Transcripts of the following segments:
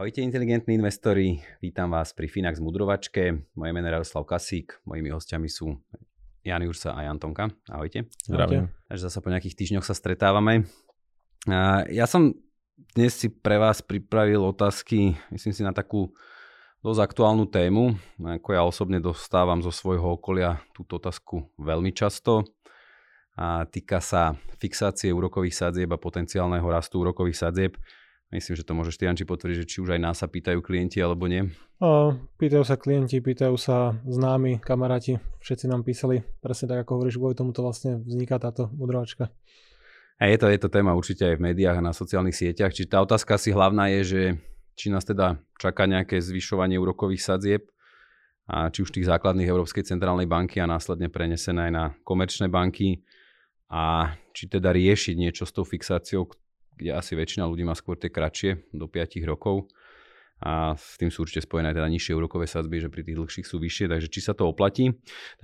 Ahojte inteligentní investori, vítam vás pri Finax Mudrovačke. Moje meno je Radoslav Kasík, mojimi hostiami sú Jan Jursa a Jan Tonka. Ahojte. Zdravím. Takže zase po nejakých týždňoch sa stretávame. Ja som dnes si pre vás pripravil otázky, myslím si, na takú dosť aktuálnu tému. Ako ja osobne dostávam zo svojho okolia túto otázku veľmi často. A týka sa fixácie úrokových sadzieb a potenciálneho rastu úrokových sadzieb. Myslím, že to môžeš ty, Janči, potvrdiť, že či už aj nás sa pýtajú klienti alebo nie. O, pýtajú sa klienti, pýtajú sa známi, kamaráti, všetci nám písali, presne tak ako hovoríš, kvôli tomu to vlastne vzniká táto mudrovačka. A je to, je to téma určite aj v médiách a na sociálnych sieťach. Čiže tá otázka asi hlavná je, že či nás teda čaká nejaké zvyšovanie úrokových sadzieb, a či už tých základných Európskej centrálnej banky a následne prenesené aj na komerčné banky a či teda riešiť niečo s tou fixáciou, kde asi väčšina ľudí má skôr tie kratšie, do 5 rokov a s tým sú určite spojené teda nižšie úrokové sadzby, že pri tých dlhších sú vyššie, takže či sa to oplatí.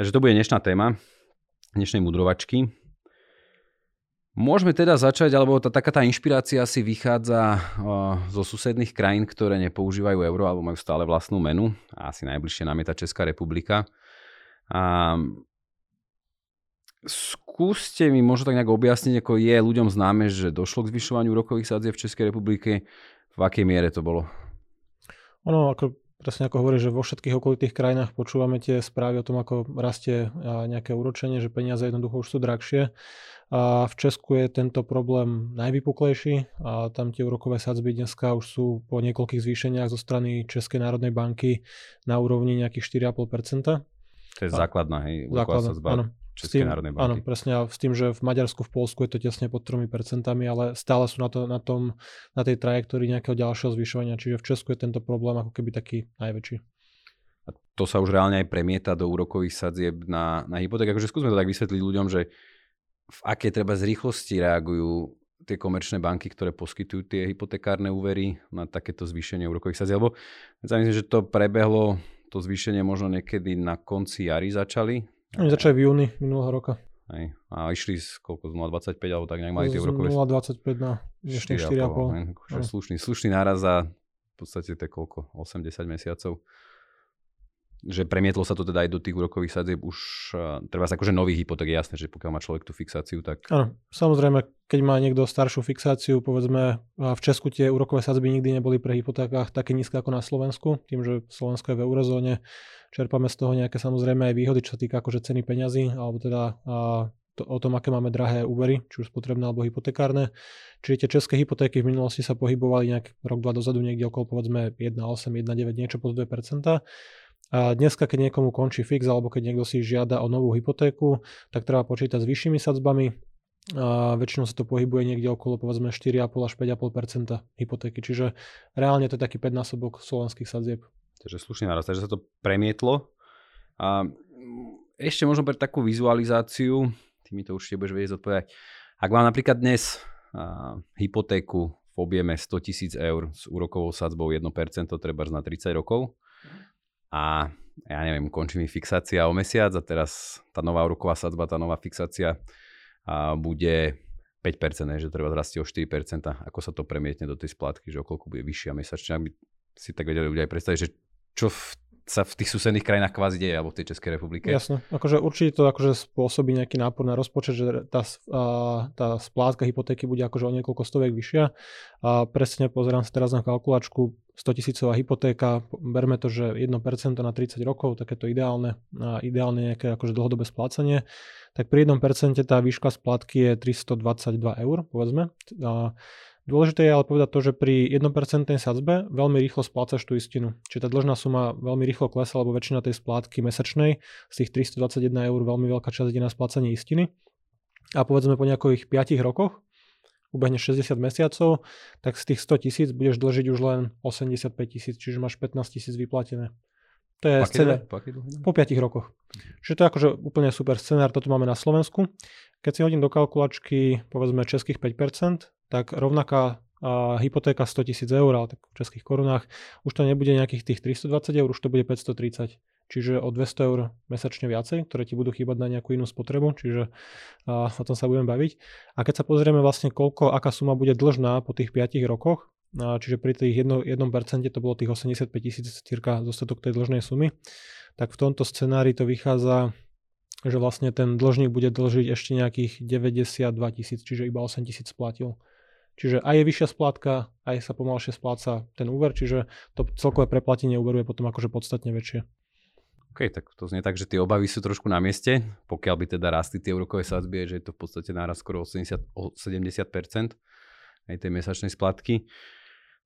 Takže to bude dnešná téma dnešnej mudrovačky. Môžeme teda začať, alebo tá, taká tá inšpirácia si vychádza o, zo susedných krajín, ktoré nepoužívajú euro alebo majú stále vlastnú menu. A asi najbližšie nám je tá Česká republika. A skúste mi možno tak nejak objasniť, ako je ľuďom známe, že došlo k zvyšovaniu úrokových sadzieb v Českej republike. V akej miere to bolo? Ono, ako presne ako hovorí, že vo všetkých okolitých krajinách počúvame tie správy o tom, ako rastie nejaké úročenie, že peniaze jednoducho už sú drahšie. A v Česku je tento problém najvypuklejší a tam tie úrokové sadzby dneska už sú po niekoľkých zvýšeniach zo strany Českej národnej banky na úrovni nejakých 4,5%. To je základná, hej, úroková sadzba. Áno. Českej tým, národnej banky. Áno, presne. A s tým, že v Maďarsku, v Polsku je to tesne pod 3%, ale stále sú na, to, na, tom, na tej trajektórii nejakého ďalšieho zvyšovania. Čiže v Česku je tento problém ako keby taký najväčší. A to sa už reálne aj premieta do úrokových sadzieb na, na hypoték. Akože skúsme to tak vysvetliť ľuďom, že v aké treba z rýchlosti reagujú tie komerčné banky, ktoré poskytujú tie hypotekárne úvery na takéto zvýšenie úrokových sadzieb. Lebo myslím, že to prebehlo, to zvýšenie možno niekedy na konci jary začali. Oni začali v júni minulého roka. Hej. A išli z koľko, z 0,25 alebo tak nejak mali tie úrokové... Z 0,25 na 4,5. Slušný, slušný náraz za v podstate to koľko, 80 mesiacov že premietlo sa to teda aj do tých úrokových sadzieb už uh, treba sa akože nový hypoték, je jasné, že pokiaľ má človek tú fixáciu, tak... Áno, samozrejme, keď má niekto staršiu fixáciu, povedzme v Česku tie úrokové sadzby nikdy neboli pre hypotékach také nízke ako na Slovensku, tým, že Slovensko je v eurozóne, čerpame z toho nejaké samozrejme aj výhody, čo sa týka akože ceny peňazí, alebo teda a, to, o tom, aké máme drahé úvery, či už spotrebné alebo hypotekárne. Čiže tie české hypotéky v minulosti sa pohybovali nejak rok, dva dozadu niekde okolo povedzme 1,8, 1,9, niečo pod 2%. A dneska, keď niekomu končí fix alebo keď niekto si žiada o novú hypotéku, tak treba počítať s vyššími sadzbami. A väčšinou sa to pohybuje niekde okolo povedzme 4,5 až 5,5% hypotéky. Čiže reálne to je taký 5 násobok slovenských sadzieb. Takže slušný naraz, takže sa to premietlo. A ešte možno pre takú vizualizáciu, ty mi to určite budeš vedieť zodpovedať. Ak mám napríklad dnes a, hypotéku v objeme 100 tisíc eur s úrokovou sadzbou 1%, treba na 30 rokov, a ja neviem, končí mi fixácia o mesiac a teraz tá nová úroková sadzba, tá nová fixácia a bude 5%, že treba zrastie o 4%, ako sa to premietne do tej splátky, že okolko bude vyššia mesačne, aby si tak vedeli ľudia aj predstaviť, že čo v sa v tých susedných krajinách kvázi deje, alebo v tej Českej republike. Jasne, akože určite to akože spôsobí nejaký nápor na rozpočet, že tá, tá splátka hypotéky bude akože o niekoľko stoviek vyššia. A presne pozerám sa teraz na kalkulačku, 100 tisícová hypotéka, berme to, že 1% na 30 rokov, tak je to ideálne, a ideálne nejaké akože dlhodobé splácanie, tak pri 1% tá výška splátky je 322 eur, povedzme. A Dôležité je ale povedať to, že pri 1% sadzbe veľmi rýchlo splácaš tú istinu. Čiže tá dlžná suma veľmi rýchlo klesá, lebo väčšina tej splátky mesačnej z tých 321 eur veľmi veľká časť ide na splácanie istiny. a povedzme po nejakých 5 rokoch, ubehne 60 mesiacov, tak z tých 100 tisíc budeš dlžiť už len 85 tisíc, čiže máš 15 tisíc vyplatené. To je scénar po 5 rokoch. Čiže to je akože úplne super scenár, toto máme na Slovensku. Keď si hodím do kalkulačky povedzme českých 5%, tak rovnaká a hypotéka 100 tisíc eur, ale tak v českých korunách, už to nebude nejakých tých 320 eur, už to bude 530. Čiže o 200 eur mesačne viacej, ktoré ti budú chýbať na nejakú inú spotrebu, čiže a, o tom sa budeme baviť. A keď sa pozrieme vlastne koľko, aká suma bude dlžná po tých 5 rokoch, a čiže pri tých 1%, 1% to bolo tých 85 tisíc cirka dostatok tej dlžnej sumy, tak v tomto scenári to vychádza že vlastne ten dlžník bude dlžiť ešte nejakých 92 tisíc, čiže iba 8 tisíc splatil. Čiže aj je vyššia splátka, aj sa pomalšie spláca ten úver, čiže to celkové preplatenie úveru je potom akože podstatne väčšie. OK, tak to znie tak, že tie obavy sú trošku na mieste, pokiaľ by teda rastli tie úrokové sadzby, že je to v podstate náraz skoro 80, 70% aj tej mesačnej splatky.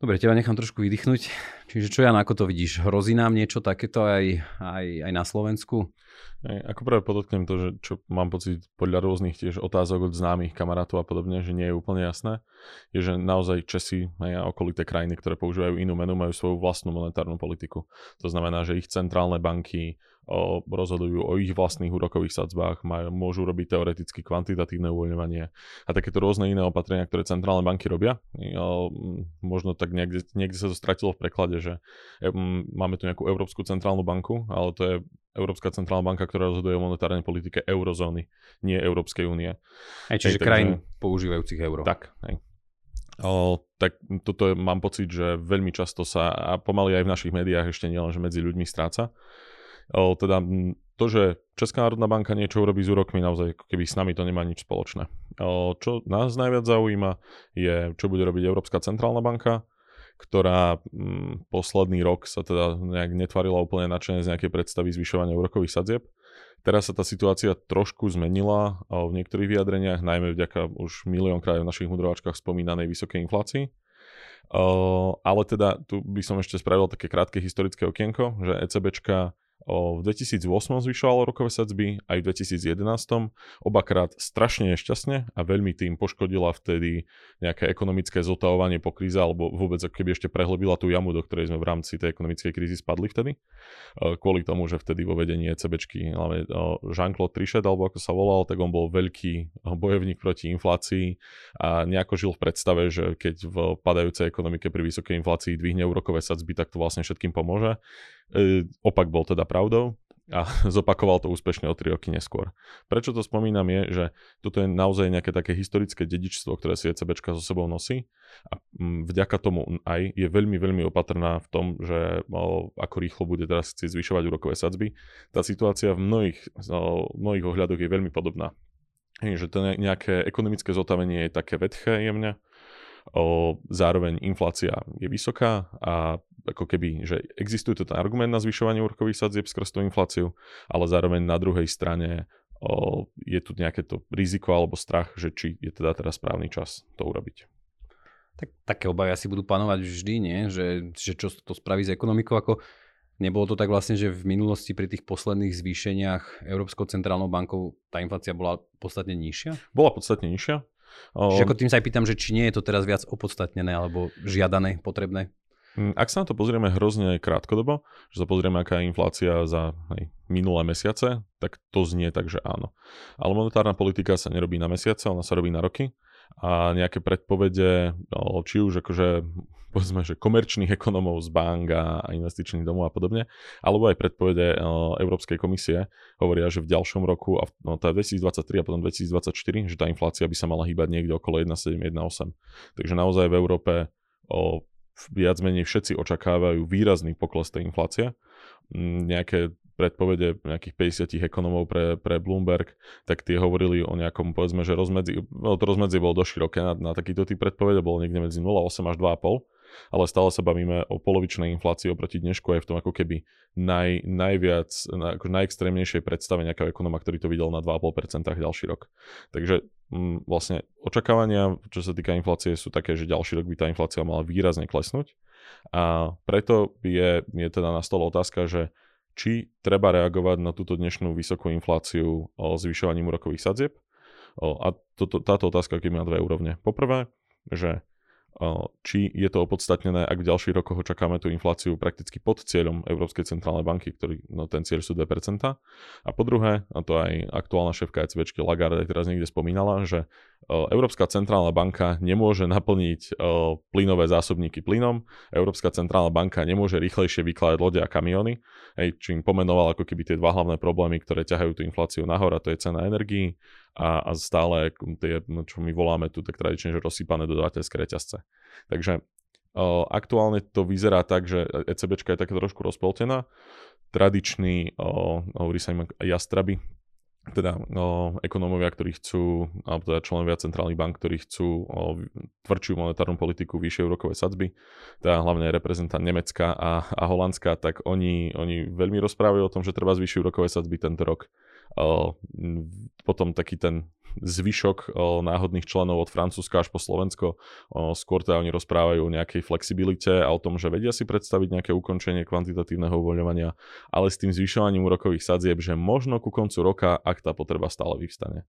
Dobre, teba nechám trošku vydýchnuť. Čiže čo, Jan, ako to vidíš? Hrozí nám niečo takéto aj, aj, aj na Slovensku? Aj, ako práve podotknem to, že čo mám pocit podľa rôznych tiež otázok od známych kamarátov a podobne, že nie je úplne jasné, je, že naozaj Česi aj okolité krajiny, ktoré používajú inú menu, majú svoju vlastnú monetárnu politiku. To znamená, že ich centrálne banky o, rozhodujú o ich vlastných úrokových sadzbách, majú, môžu robiť teoreticky kvantitatívne uvoľňovanie a takéto rôzne iné opatrenia, ktoré centrálne banky robia. O, možno tak niekde, niekde sa to stratilo v preklade, že e, máme tu nejakú Európsku centrálnu banku, ale to je Európska centrálna banka, ktorá rozhoduje o monetárnej politike eurozóny, nie Európskej únie. Aj čiže hej, krajín takže, používajúcich euro. Tak, hej. O, tak toto je, mám pocit, že veľmi často sa, a pomaly aj v našich médiách ešte nielen, že medzi ľuďmi stráca. Teda to, že Česká národná banka niečo urobí s úrokmi, naozaj keby s nami to nemá nič spoločné. Čo nás najviac zaujíma je, čo bude robiť Európska centrálna banka, ktorá posledný rok sa teda nejak netvarila úplne nadšene z nejakej predstavy zvyšovania úrokových sadzieb. Teraz sa tá situácia trošku zmenila v niektorých vyjadreniach, najmä vďaka už miliónkrát v našich mudrovačkách spomínanej vysokej inflácii. Ale teda tu by som ešte spravil také krátke historické okienko, že ECBčka v 2008 zvyšoval rokové sadzby, aj v 2011. Obakrát strašne nešťastne a veľmi tým poškodila vtedy nejaké ekonomické zotavovanie po kríze, alebo vôbec ako keby ešte prehlbila tú jamu, do ktorej sme v rámci tej ekonomickej krízy spadli vtedy. Kvôli tomu, že vtedy vo vedení ECBčky, ale Jean-Claude Trichet, alebo ako sa volal, tak on bol veľký bojovník proti inflácii a nejako žil v predstave, že keď v padajúcej ekonomike pri vysokej inflácii dvihne úrokové sadzby, tak to vlastne všetkým pomôže. E, opak bol teda pravdou a zopakoval to úspešne o 3 roky neskôr. Prečo to spomínam je, že toto je naozaj nejaké také historické dedičstvo, ktoré si ECBčka so sebou nosí a mm, vďaka tomu aj je veľmi, veľmi opatrná v tom, že ako rýchlo bude teraz chcieť zvyšovať úrokové sadzby. Tá situácia v mnohých, o, mnohých ohľadoch je veľmi podobná. Že to nejaké ekonomické zotavenie je také vedché jemne, o, zároveň inflácia je vysoká a ako keby, že existuje ten argument na zvyšovanie úrokových sadzieb skrz tú infláciu, ale zároveň na druhej strane o, je tu nejaké to riziko alebo strach, že či je teda teraz správny čas to urobiť. Tak, také obavy asi budú panovať vždy, nie? Že, že čo to spraví s ekonomikou, ako Nebolo to tak vlastne, že v minulosti pri tých posledných zvýšeniach Európskou centrálnou bankou tá inflácia bola podstatne nižšia? Bola podstatne nižšia. Čiže ako tým sa aj pýtam, že či nie je to teraz viac opodstatnené alebo žiadané, potrebné? Hm, ak sa na to pozrieme hrozne krátkodobo, že sa pozrieme, aká je inflácia za hej, minulé mesiace, tak to znie tak, že áno. Ale monetárna politika sa nerobí na mesiace, ona sa robí na roky a nejaké predpovede, no, či už akože povedzme, že komerčných ekonomov z bank a investičných domov a podobne, alebo aj predpovede Európskej komisie hovoria, že v ďalšom roku, a no, tá 2023 a potom 2024, že tá inflácia by sa mala hýbať niekde okolo 1,7-1,8. Takže naozaj v Európe o, viac menej všetci očakávajú výrazný pokles tej inflácie. Mm, nejaké predpovede nejakých 50 ekonomov pre, pre Bloomberg, tak tie hovorili o nejakom, povedzme, že rozmedzi, no to rozmedzie bolo dosť široké na, na takýto typ predpovede, bolo niekde medzi 0,8 až 2,5 ale stále sa bavíme o polovičnej inflácii oproti dnešku aj v tom ako keby naj, najviac, na, ako najextrémnejšej predstave nejakého ekonoma, ktorý to videl na 2,5% ďalší rok. Takže m, mm, vlastne očakávania, čo sa týka inflácie, sú také, že ďalší rok by tá inflácia mala výrazne klesnúť. A preto je, je teda na stole otázka, že či treba reagovať na túto dnešnú vysokú infláciu zvyšovaním úrokových sadzieb, A toto, táto otázka, keď má dve úrovne. Poprvé, že či je to opodstatnené, ak v ďalších rokoch očakáme tú infláciu prakticky pod cieľom Európskej centrálnej banky, ktorý, no ten cieľ sú 2%. A po druhé, a to aj aktuálna šéfka ECBčky Lagarde teraz niekde spomínala, že Európska centrálna banka nemôže naplniť plynové zásobníky plynom, Európska centrálna banka nemôže rýchlejšie vykladať lode a kamiony, čím pomenoval ako keby tie dva hlavné problémy, ktoré ťahajú tú infláciu nahor, a to je cena energií a, a stále tie, no, čo my voláme tu tak tradične, že rozsýpané dodávateľské reťazce. Takže uh, aktuálne to vyzerá tak, že ECBčka je také trošku rozpoltená. Tradiční, uh, hovorí sa im jastraby, teda o, ekonómovia, ktorí chcú, alebo teda členovia centrálnych bank, ktorí chcú o, tvrdšiu monetárnu politiku, vyššie úrokové sadzby, teda hlavne reprezentant Nemecka a, a Holandska, tak oni, oni veľmi rozprávajú o tom, že treba zvýšiť úrokové sadzby tento rok potom taký ten zvyšok náhodných členov od Francúzska až po Slovensko. Skôr teda oni rozprávajú o nejakej flexibilite a o tom, že vedia si predstaviť nejaké ukončenie kvantitatívneho uvoľňovania, ale s tým zvyšovaním úrokových sadzieb, že možno ku koncu roka, ak tá potreba stále vyvstane.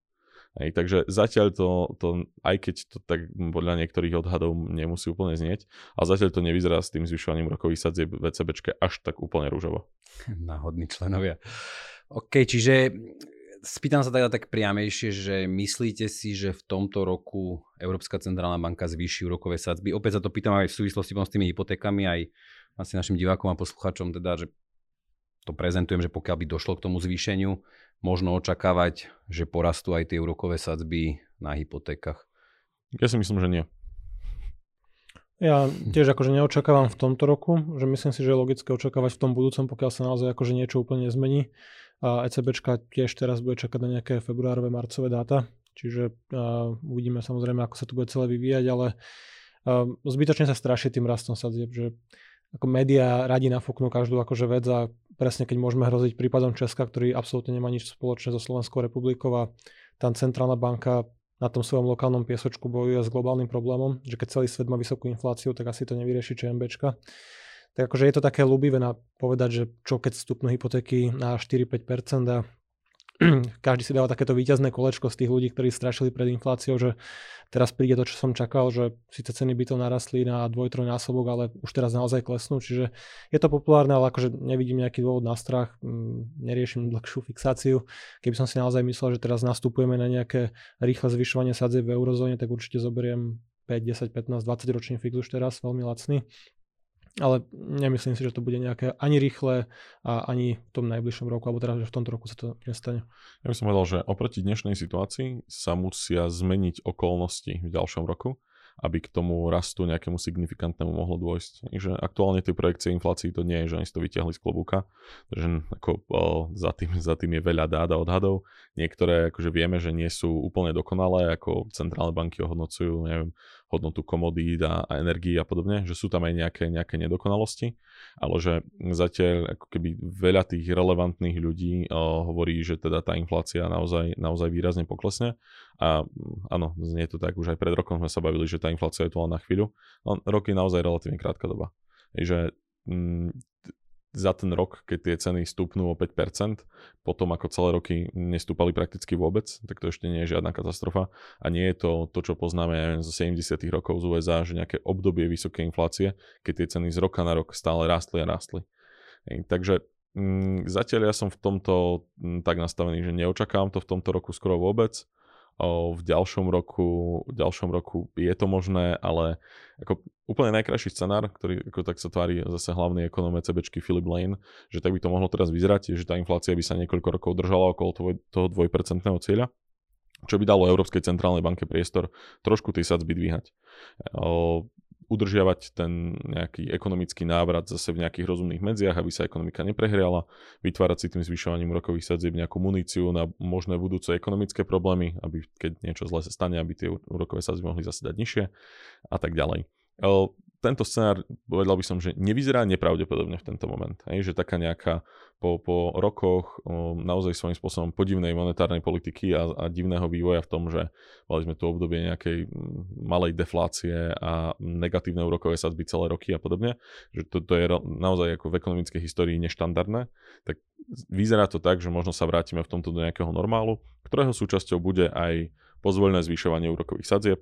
Hej, takže zatiaľ to, to, aj keď to tak podľa niektorých odhadov nemusí úplne znieť, ale zatiaľ to nevyzerá s tým zvyšovaním rokových sadzieb v ECBčke až tak úplne rúžovo. Náhodní členovia. OK, čiže spýtam sa teda tak priamejšie, že myslíte si, že v tomto roku Európska centrálna banka zvýši úrokové sadzby? Opäť sa to pýtam aj v súvislosti s tými hypotékami, aj asi našim divákom a poslucháčom, teda, že to prezentujem, že pokiaľ by došlo k tomu zvýšeniu, možno očakávať, že porastú aj tie úrokové sadzby na hypotékach. Ja si myslím, že nie. Ja tiež akože neočakávam v tomto roku, že myslím si, že je logické očakávať v tom budúcom, pokiaľ sa naozaj akože niečo úplne nezmení. A ECBčka tiež teraz bude čakať na nejaké februárové, marcové dáta, čiže uh, uvidíme samozrejme, ako sa to bude celé vyvíjať, ale uh, zbytočne sa straší tým rastom sadzieb, že ako médiá radi nafúknú každú akože vec a presne keď môžeme hroziť prípadom Česka, ktorý absolútne nemá nič spoločné so Slovenskou republikou a tam centrálna banka na tom svojom lokálnom piesočku bojuje s globálnym problémom, že keď celý svet má vysokú infláciu, tak asi to nevyrieši ČMBčka tak akože je to také ľúbivé na povedať, že čo keď vstupnú hypotéky na 4-5% a každý si dáva takéto víťazné kolečko z tých ľudí, ktorí strašili pred infláciou, že teraz príde to, čo som čakal, že síce ceny bytov narastli na dvoj, násobok, ale už teraz naozaj klesnú, čiže je to populárne, ale akože nevidím nejaký dôvod na strach, mm, neriešim dlhšiu fixáciu. Keby som si naozaj myslel, že teraz nastupujeme na nejaké rýchle zvyšovanie sadzie v eurozóne, tak určite zoberiem 5, 10, 15, 20 ročný fix už teraz, veľmi lacný ale nemyslím si, že to bude nejaké ani rýchle a ani v tom najbližšom roku, alebo teraz, že v tomto roku sa to nestane. Ja by som povedal, že oproti dnešnej situácii sa musia zmeniť okolnosti v ďalšom roku aby k tomu rastu nejakému signifikantnému mohlo dôjsť. Takže aktuálne tie projekcie inflácií to nie je, že oni si to vyťahli z klobúka, takže ako, o, za, tým, za tým je veľa dát odhadov. Niektoré akože vieme, že nie sú úplne dokonalé, ako centrálne banky ohodnocujú, neviem, hodnotu komodít a, a energii a podobne, že sú tam aj nejaké, nejaké nedokonalosti, ale že zatiaľ ako keby veľa tých relevantných ľudí o, hovorí, že teda tá inflácia naozaj, naozaj výrazne poklesne a áno, znie to tak, už aj pred rokom sme sa bavili, že tá inflácia je tu len na chvíľu. No, rok je naozaj relatívne krátka doba. že mm, za ten rok, keď tie ceny stúpnú o 5%, potom ako celé roky nestúpali prakticky vôbec, tak to ešte nie je žiadna katastrofa. A nie je to to, čo poznáme ja neviem, zo 70. rokov z USA, že nejaké obdobie vysokej inflácie, keď tie ceny z roka na rok stále rástli a rástli. Takže mm, zatiaľ ja som v tomto mm, tak nastavený, že neočakávam to v tomto roku skoro vôbec v ďalšom roku, v ďalšom roku je to možné, ale ako úplne najkrajší scenár, ktorý ako tak sa tvári zase hlavný ekonóm ECBčky Philip Lane, že tak by to mohlo teraz vyzerať, že tá inflácia by sa niekoľko rokov držala okolo toho, toho 2% cieľa čo by dalo Európskej centrálnej banke priestor trošku tie sadzby dvíhať udržiavať ten nejaký ekonomický návrat zase v nejakých rozumných medziach, aby sa ekonomika neprehriala, vytvárať si tým zvyšovaním úrokových sadzieb nejakú muníciu na možné budúce ekonomické problémy, aby keď niečo zle sa stane, aby tie úrokové sadzby mohli zase dať nižšie a tak ďalej tento scenár, povedal by som, že nevyzerá nepravdepodobne v tento moment. Hej, že taká nejaká po, po rokoch naozaj svojím spôsobom podivnej monetárnej politiky a, a divného vývoja v tom, že mali sme tu obdobie nejakej malej deflácie a negatívne úrokové sadzby celé roky a podobne, že to, to je naozaj ako v ekonomickej histórii neštandardné, tak vyzerá to tak, že možno sa vrátime v tomto do nejakého normálu, ktorého súčasťou bude aj pozvoľné zvyšovanie úrokových sadzieb,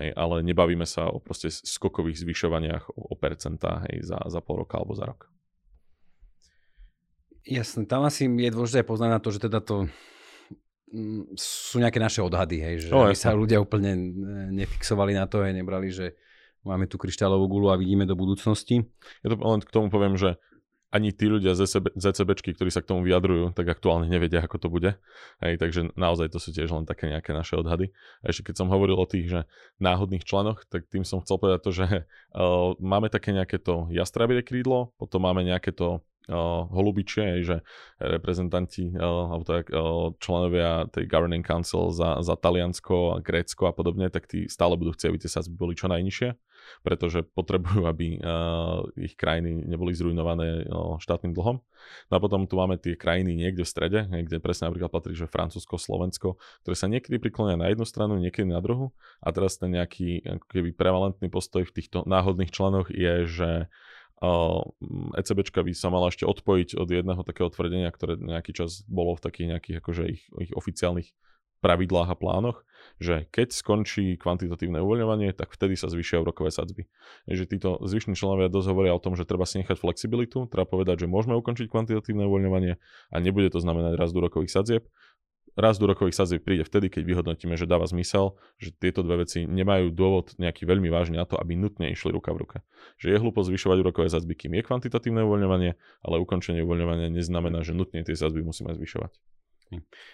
hej, ale nebavíme sa o proste skokových zvyšovaniach o, o percentá hej, za, za pol roka alebo za rok. Jasne, tam asi je dôležité poznať na to, že teda to mm, sú nejaké naše odhady, hej, že no, sa ľudia úplne nefixovali na to, hej, nebrali, že máme tu kryštálovú gulu a vidíme do budúcnosti. Ja to len k tomu poviem, že ani tí ľudia z ECBčky, ktorí sa k tomu vyjadrujú, tak aktuálne nevedia, ako to bude. Hej, takže naozaj to sú tiež len také nejaké naše odhady. A ešte keď som hovoril o tých že náhodných členoch, tak tým som chcel povedať to, že uh, máme také nejaké to jastrabie krídlo, potom máme nejaké to holubičie, že reprezentanti uh, alebo tak, uh, členovia tej Governing Council za, za Taliansko, Grécko a podobne, tak tí stále budú chcieť, aby tie sadzby boli čo najnižšie, pretože potrebujú, aby ich krajiny neboli zrujnované štátnym dlhom. No a potom tu máme tie krajiny niekde v strede, kde presne napríklad patrí, že Francúzsko, Slovensko, ktoré sa niekedy priklonia na jednu stranu, niekedy na druhu a teraz ten nejaký keby prevalentný postoj v týchto náhodných členoch je, že ECBčka by sa mala ešte odpojiť od jedného takého tvrdenia, ktoré nejaký čas bolo v takých nejakých akože ich, ich oficiálnych pravidlách a plánoch, že keď skončí kvantitatívne uvoľňovanie, tak vtedy sa zvyšia úrokové sadzby. Takže títo zvyšní členovia dosť hovoria o tom, že treba si nechať flexibilitu, treba povedať, že môžeme ukončiť kvantitatívne uvoľňovanie a nebude to znamenať rast úrokových sadzieb, rast úrokových sadzieb príde vtedy, keď vyhodnotíme, že dáva zmysel, že tieto dve veci nemajú dôvod nejaký veľmi vážny na to, aby nutne išli ruka v ruke. Že je hlúpo zvyšovať úrokové sadzby, kým je kvantitatívne uvoľňovanie, ale ukončenie uvoľňovania neznamená, že nutne tie sadzby musíme zvyšovať.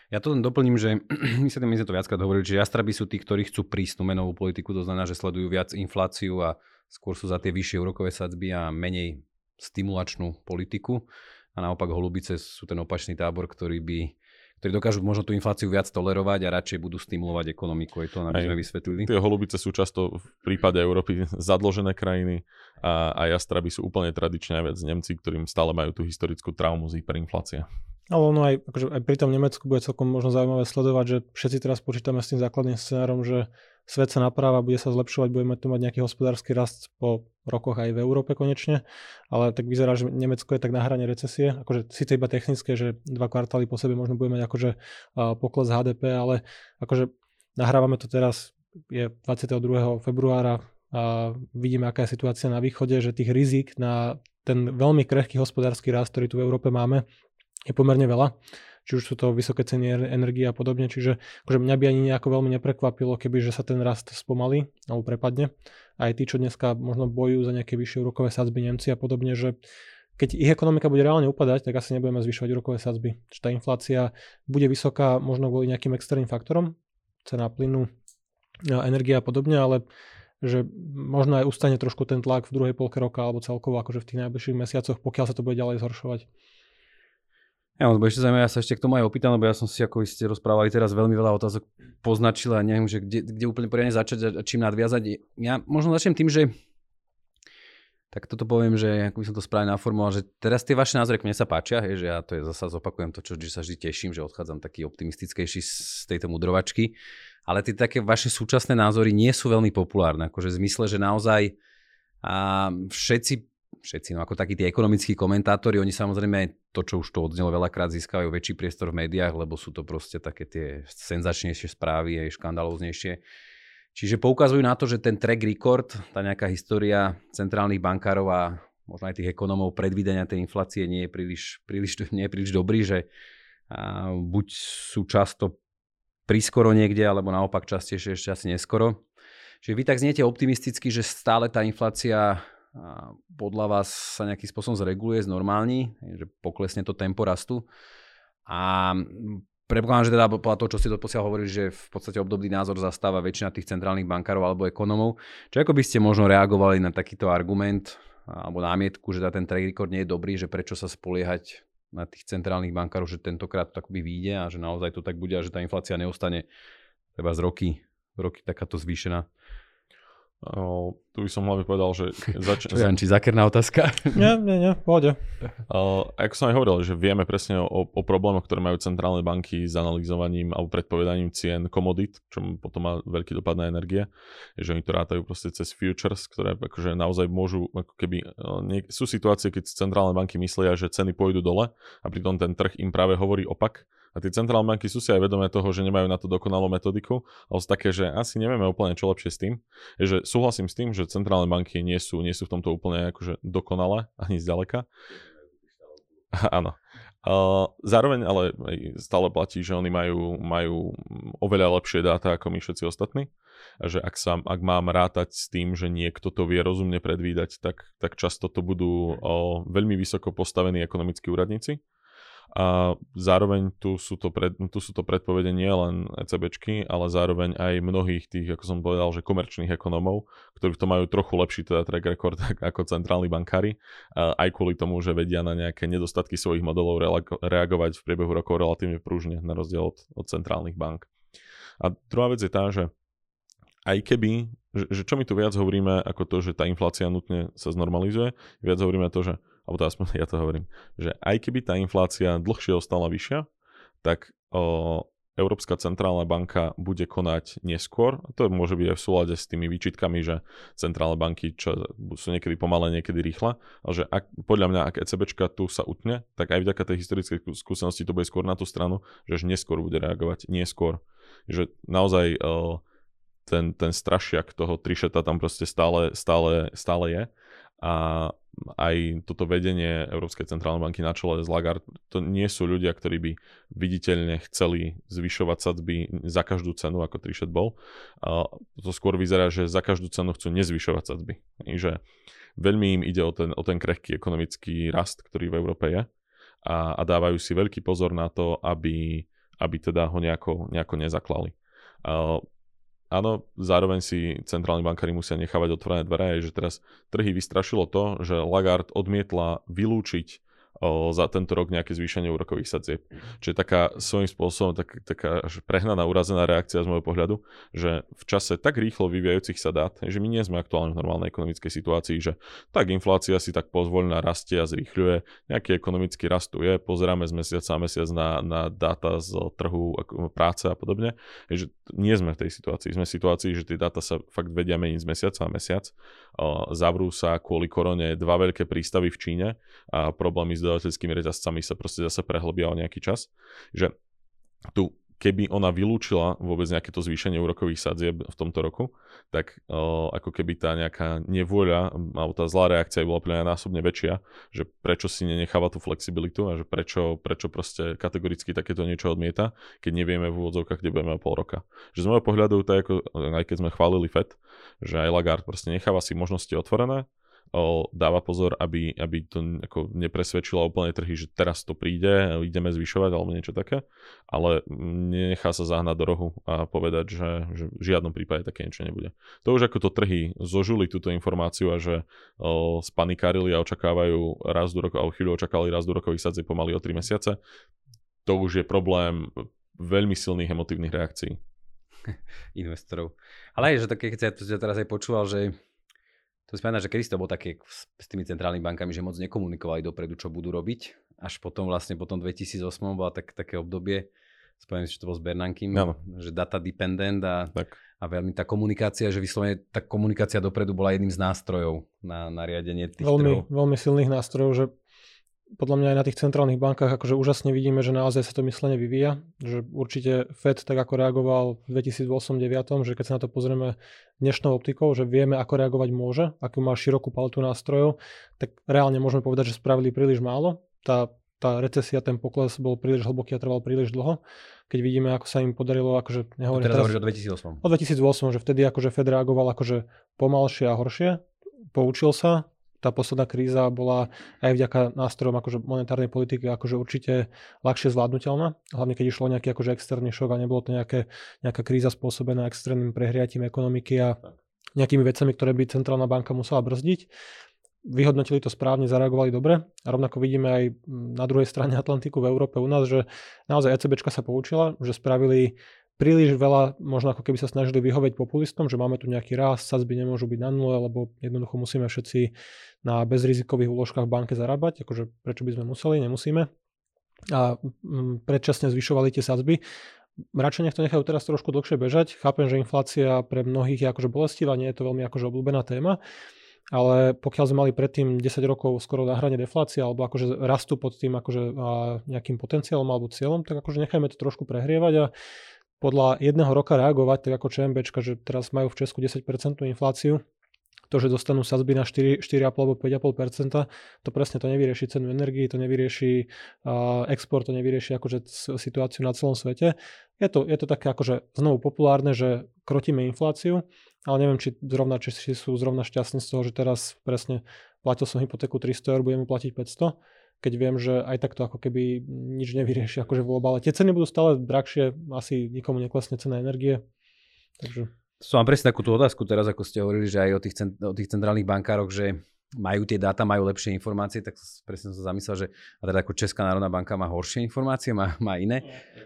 Ja to len doplním, že my sa my sme to viackrát hovorili, že jastraby sú tí, ktorí chcú prísť menovú politiku, to znamená, že sledujú viac infláciu a skôr sú za tie vyššie úrokové sadzby a menej stimulačnú politiku. A naopak holubice sú ten opačný tábor, ktorý by ktorí dokážu možno tú infláciu viac tolerovať a radšej budú stimulovať ekonomiku. Je to nám sme vysvetlili. Tie holubice sú často v prípade Európy zadložené krajiny a, a jastraby sú úplne tradične viac Nemci, ktorým stále majú tú historickú traumu z hyperinflácie. Ale ono aj, akože aj pri tom Nemecku bude celkom možno zaujímavé sledovať, že všetci teraz počítame s tým základným scenárom, že svet sa napráva, bude sa zlepšovať, budeme tu mať nejaký hospodársky rast po rokoch aj v Európe konečne, ale tak vyzerá, že Nemecko je tak na hrane recesie, akože síce iba technické, že dva kvartály po sebe možno budeme mať akože pokles HDP, ale akože nahrávame to teraz, je 22. februára, a vidíme, aká je situácia na východe, že tých rizik na ten veľmi krehký hospodársky rast, ktorý tu v Európe máme, je pomerne veľa. Či už sú to vysoké ceny energie a podobne. Čiže akože mňa by ani nejako veľmi neprekvapilo, keby že sa ten rast spomalí alebo prepadne. Aj tí, čo dneska možno bojujú za nejaké vyššie úrokové sadzby Nemci a podobne, že keď ich ekonomika bude reálne upadať, tak asi nebudeme zvyšovať úrokové sadzby. Čiže tá inflácia bude vysoká možno kvôli nejakým externým faktorom, cena plynu, energia a podobne, ale že možno aj ustane trošku ten tlak v druhej polke roka alebo celkovo akože v tých najbližších mesiacoch, pokiaľ sa to bude ďalej zhoršovať. Ja, lebo ešte zaujímavé, ja sa ešte k tomu aj opýtam, lebo ja som si, ako ste rozprávali teraz, veľmi veľa otázok poznačil a neviem, že kde, kde úplne poriadne začať a čím nadviazať. Ja možno začnem tým, že tak toto poviem, že ako by som to správne naformoval, že teraz tie vaše názory mne sa páčia, hej, že ja to je zasa zopakujem to, čo že sa vždy teším, že odchádzam taký optimistickejší z tejto mudrovačky, ale tie také vaše súčasné názory nie sú veľmi populárne, akože v zmysle, že naozaj a všetci všetci, no ako takí tí ekonomickí komentátori, oni samozrejme to, čo už to odznelo veľakrát, získajú väčší priestor v médiách, lebo sú to proste také tie senzačnejšie správy, aj škandalóznejšie. Čiže poukazujú na to, že ten track record, tá nejaká história centrálnych bankárov a možno aj tých ekonomov predvídania tej inflácie nie je príliš, príliš, nie je príliš dobrý, že a buď sú často prískoro niekde, alebo naopak častejšie ešte asi neskoro. Čiže vy tak zniete optimisticky, že stále tá inflácia podľa vás sa nejakým spôsobom zreguluje, znormálni, že poklesne to tempo rastu. A predpokladám, že teda podľa toho, čo ste doposiaľ hovorili, že v podstate obdobný názor zastáva väčšina tých centrálnych bankárov alebo ekonomov. Čo ako by ste možno reagovali na takýto argument alebo námietku, že ten trade record nie je dobrý, že prečo sa spoliehať na tých centrálnych bankárov, že tentokrát to by vyjde a že naozaj to tak bude a že tá inflácia neostane treba z roky, roky takáto zvýšená. Uh, tu by som hlavne povedal, že... Zač- Čo, Janči, zakerná otázka? nie, nie, nie, pohode. Ako som aj hovoril, že vieme presne o, o problémoch, ktoré majú centrálne banky s analyzovaním alebo predpovedaním cien komodít, čo potom má veľký dopad na energie, že oni to rátajú proste cez futures, ktoré akože naozaj môžu, ako keby, uh, nie, sú situácie, keď centrálne banky myslia, že ceny pôjdu dole a pritom ten trh im práve hovorí opak A tie centrálne banky sú si aj vedomé toho, že nemajú na to dokonalú metodiku, ale sú také, že asi nevieme úplne čo lepšie s tým. Je, že súhlasím s tým, že centrálne banky nie sú, nie sú v tomto úplne akože dokonalé, ani zďaleka. Áno. Zároveň ale stále platí, že oni majú, majú oveľa lepšie dáta ako my všetci ostatní. A že ak, sa, ak mám rátať s tým, že niekto to vie rozumne predvídať, tak, tak často to budú uh, veľmi vysoko postavení ekonomickí úradníci a zároveň tu sú to, pred, tu sú to predpovede nie len ECBčky, ale zároveň aj mnohých tých, ako som povedal, že komerčných ekonómov, ktorí to majú trochu lepší teda track record ako centrálni bankári, aj kvôli tomu, že vedia na nejaké nedostatky svojich modelov reagovať v priebehu rokov relatívne prúžne, na rozdiel od, od centrálnych bank. A druhá vec je tá, že aj keby, že, že čo my tu viac hovoríme ako to, že tá inflácia nutne sa znormalizuje, viac hovoríme to, že alebo to aspoň ja to hovorím, že aj keby tá inflácia dlhšie ostala vyššia, tak o, Európska centrálna banka bude konať neskôr. A to môže byť aj v súlade s tými výčitkami, že centrálne banky čo sú niekedy pomalé, niekedy rýchle. Ale že ak, podľa mňa, ak ECBčka tu sa utne, tak aj vďaka tej historickej skúsenosti to bude skôr na tú stranu, že neskôr bude reagovať. Neskôr. Že naozaj o, ten, ten strašiak toho trišeta tam proste stále, stále, stále je. A aj toto vedenie Európskej centrálnej banky na čele z Lagarde, to nie sú ľudia, ktorí by viditeľne chceli zvyšovať sadzby za každú cenu, ako Trichet bol. To skôr vyzerá, že za každú cenu chcú nezvyšovať sadzby. Že veľmi im ide o ten, o ten krehký ekonomický rast, ktorý v Európe je a, a dávajú si veľký pozor na to, aby, aby teda ho nejako, nejako nezaklali. Áno, zároveň si centrálni bankári musia nechávať otvorené dvere, je, že teraz trhy vystrašilo to, že Lagarde odmietla vylúčiť o, za tento rok nejaké zvýšenie úrokových sadzieb. Čiže taká svojím spôsobom tak, taká prehnaná, urazená reakcia z môjho pohľadu, že v čase tak rýchlo vyvíjajúcich sa dát, že my nie sme aktuálne v normálnej ekonomickej situácii, že tak inflácia si tak pozvoľná rastie a zrýchľuje, nejaký ekonomický rast tu je, pozeráme z mesiaca na mesiac na, na dáta z trhu práce a podobne, že nie sme v tej situácii. Sme v situácii, že tie dáta sa fakt vedia meniť z mesiaca na mesiac. Zavrú sa kvôli korone dva veľké prístavy v Číne a problémy s dodateľskými reťazcami sa proste zase prehlbia o nejaký čas. Že tu keby ona vylúčila vôbec nejaké to zvýšenie úrokových sadzieb v tomto roku, tak o, ako keby tá nejaká nevôľa alebo tá zlá reakcia bola pre násobne väčšia, že prečo si nenecháva tú flexibilitu a že prečo, prečo proste kategoricky takéto niečo odmieta, keď nevieme v úvodzovkách, kde budeme pol roka. Že z môjho pohľadu, tak ako, aj keď sme chválili FED, že aj Lagarde proste necháva si možnosti otvorené, dáva pozor, aby, aby to ako nepresvedčilo úplne trhy, že teraz to príde, ideme zvyšovať alebo niečo také, ale nenechá sa zahnať do rohu a povedať, že, že v žiadnom prípade také niečo nebude. To už ako to trhy zožuli túto informáciu a že o, spanikárili a očakávajú raz do rokov, alebo chvíľu očakávali raz do rokových sadzieb pomaly o 3 mesiace, to už je problém veľmi silných emotívnych reakcií. investorov. Ale aj, že také, keď ja teraz aj počúval, že to znamená, že kedy to bolo také s tými centrálnymi bankami, že moc nekomunikovali dopredu, čo budú robiť. Až potom vlastne potom 2008 bola tak, také obdobie, spomínam si, že to bol s Bernankým, no. že data dependent a, tak. a veľmi tá komunikácia, že vyslovene tá komunikácia dopredu bola jedným z nástrojov na, na riadenie tých veľmi, trhov. Veľmi silných nástrojov, že podľa mňa aj na tých centrálnych bankách akože úžasne vidíme, že naozaj sa to myslenie vyvíja, že určite Fed tak ako reagoval v 2008-2009, že keď sa na to pozrieme dnešnou optikou, že vieme ako reagovať môže, akú má širokú paletu nástrojov, tak reálne môžeme povedať, že spravili príliš málo. Tá, tá recesia, ten pokles bol príliš hlboký a trval príliš dlho. Keď vidíme, ako sa im podarilo, akože nehovorím teraz, teraz o 2008. O 2008, že vtedy akože Fed reagoval akože pomalšie a horšie, poučil sa, tá posledná kríza bola aj vďaka nástrojom akože monetárnej politiky akože určite ľahšie zvládnutelná, hlavne keď išlo nejaký akože externý šok a nebolo to nejaké, nejaká kríza spôsobená extrémnym prehriatím ekonomiky a nejakými vecami, ktoré by centrálna banka musela brzdiť. Vyhodnotili to správne, zareagovali dobre. A rovnako vidíme aj na druhej strane Atlantiku v Európe u nás, že naozaj ECBčka sa poučila, že spravili príliš veľa, možno ako keby sa snažili vyhovieť populistom, že máme tu nejaký rast, sadzby nemôžu byť na nule, lebo jednoducho musíme všetci na bezrizikových úložkách v banke zarábať, akože prečo by sme museli, nemusíme. A mm, predčasne zvyšovali tie sadzby. Radšej nech to nechajú teraz trošku dlhšie bežať. Chápem, že inflácia pre mnohých je akože bolestivá, nie je to veľmi akože obľúbená téma, ale pokiaľ sme mali predtým 10 rokov skoro na hrane deflácie alebo akože rastú pod tým akože nejakým potenciálom alebo cieľom, tak akože nechajme to trošku prehrievať a podľa jedného roka reagovať, tak ako ČMBčka, že teraz majú v Česku 10% infláciu, to, že dostanú sazby na 4, 4,5 alebo 5,5%, to presne to nevyrieši cenu energii, to nevyrieši uh, export, to nevyrieši akože situáciu na celom svete. Je to, je to také akože znovu populárne, že krotíme infláciu, ale neviem, či zrovna Češi sú zrovna šťastní z toho, že teraz presne platil som hypotéku 300 eur, budem platiť 500 keď viem, že aj takto ako keby nič nevyrieši akože v Ale tie ceny budú stále drahšie, asi nikomu neklesne cena energie. Takže... Som mám presne takúto otázku teraz, ako ste hovorili, že aj o tých, cent, o tých centrálnych bankároch, že majú tie dáta, majú lepšie informácie, tak presne som sa zamyslel, že a teda ako Česká národná banka má horšie informácie, má, má iné.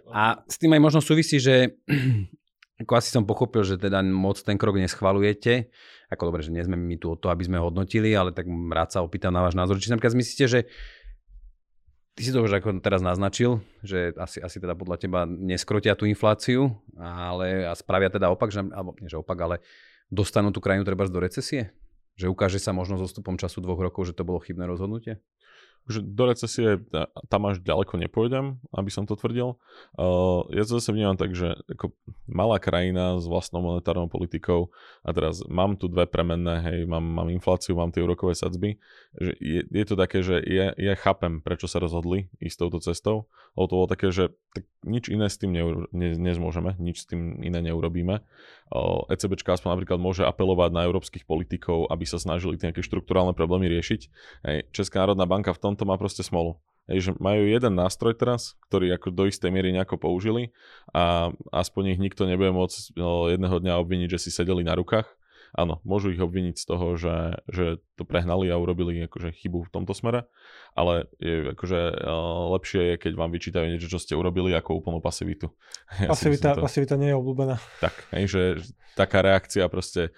A s tým aj možno súvisí, že ako asi som pochopil, že teda moc ten krok neschvalujete. Ako dobre, že nie sme my tu o to, aby sme hodnotili, ale tak rád sa opýtam na váš názor. Či napríklad myslíte, že Ty si to už ako teraz naznačil, že asi, asi teda podľa teba neskrotia tú infláciu, ale a spravia teda opak, že, alebo nie že opak, ale dostanú tú krajinu treba do recesie? Že ukáže sa možno so stupom času dvoch rokov, že to bolo chybné rozhodnutie? Že do recesie tam až ďaleko nepôjdem, aby som to tvrdil. Uh, ja to zase vnímam tak, že ako malá krajina s vlastnou monetárnou politikou a teraz mám tu dve premenné, hej, mám, mám infláciu, mám tie úrokové sadzby, že je, je to také, že ja, ja chápem, prečo sa rozhodli ísť touto cestou, lebo to bolo také, že tak nič iné s tým neur, ne, nezmôžeme, nič s tým iné neurobíme. ECBčka aspoň napríklad môže apelovať na európskych politikov, aby sa snažili nejaké štruktúrálne problémy riešiť. Hej, Česká národná banka v tom tomto má proste smolu. Hej, že majú jeden nástroj teraz, ktorý ako do istej miery nejako použili a aspoň ich nikto nebude môcť no, jedného dňa obviniť, že si sedeli na rukách. Áno, môžu ich obviniť z toho, že, že to prehnali a urobili akože chybu v tomto smere, ale je, akože, uh, lepšie je, keď vám vyčítajú niečo, čo ste urobili, ako úplnú pasivitu. Ja pasivita, to... pasivita nie je obľúbená. Tak, hej, že taká reakcia proste,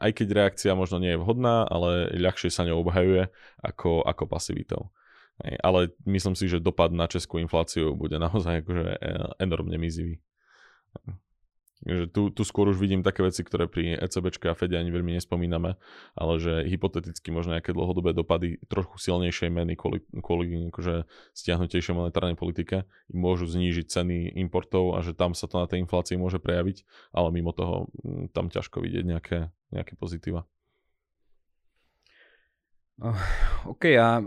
aj keď reakcia možno nie je vhodná, ale ľahšie sa ňou obhajuje ako, ako pasivitou. Hej, ale myslím si, že dopad na českú infláciu bude naozaj akože e, enormne mizivý. Že tu, tu skôr už vidím také veci, ktoré pri ECBčke a Fede ani veľmi nespomíname, ale že hypoteticky možno nejaké dlhodobé dopady trochu silnejšej meny kvôli, kvôli akože stiahnutejšej monetárnej politike môžu znížiť ceny importov a že tam sa to na tej inflácii môže prejaviť, ale mimo toho mm, tam ťažko vidieť nejaké, nejaké pozitíva. OK, a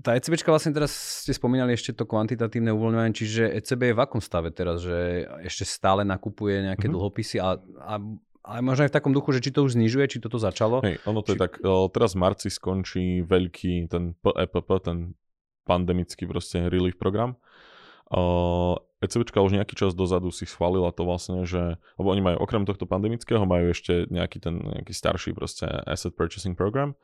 tá ECB vlastne teraz ste spomínali ešte to kvantitatívne uvoľňovanie, čiže ECB je v akom stave teraz, že ešte stále nakupuje nejaké mm-hmm. dlhopisy a, a ale možno aj v takom duchu, že či to už znižuje, či toto začalo? Hej, ono to či... je tak, teraz v marci skončí veľký ten PEPP, ten pandemický proste relief program. ECBčka už nejaký čas dozadu si schválila to vlastne, že, lebo oni majú okrem tohto pandemického, majú ešte nejaký ten nejaký starší proste asset purchasing program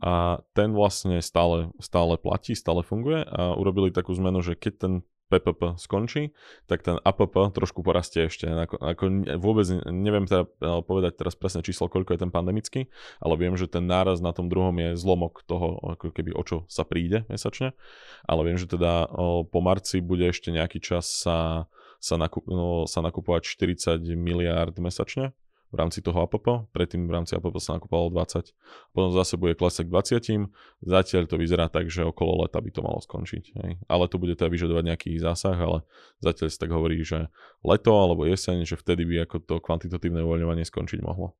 a ten vlastne stále, stále platí, stále funguje a urobili takú zmenu, že keď ten PPP skončí, tak ten APP trošku porastie ešte. Ako, ako vôbec neviem teda eh, povedať teraz presné číslo, koľko je ten pandemický, ale viem, že ten náraz na tom druhom je zlomok toho, ako keby o čo sa príde mesačne. Ale viem, že teda po marci bude ešte nejaký čas sa, sa, nakup, no, sa nakupovať 40 miliárd mesačne v rámci toho APP, predtým v rámci APP sa nakupovalo 20, potom zase bude klesať k 20, zatiaľ to vyzerá tak, že okolo leta by to malo skončiť. Hej. Ale to bude teda vyžadovať nejaký zásah, ale zatiaľ sa tak hovorí, že leto alebo jeseň, že vtedy by ako to kvantitatívne uvoľňovanie skončiť mohlo.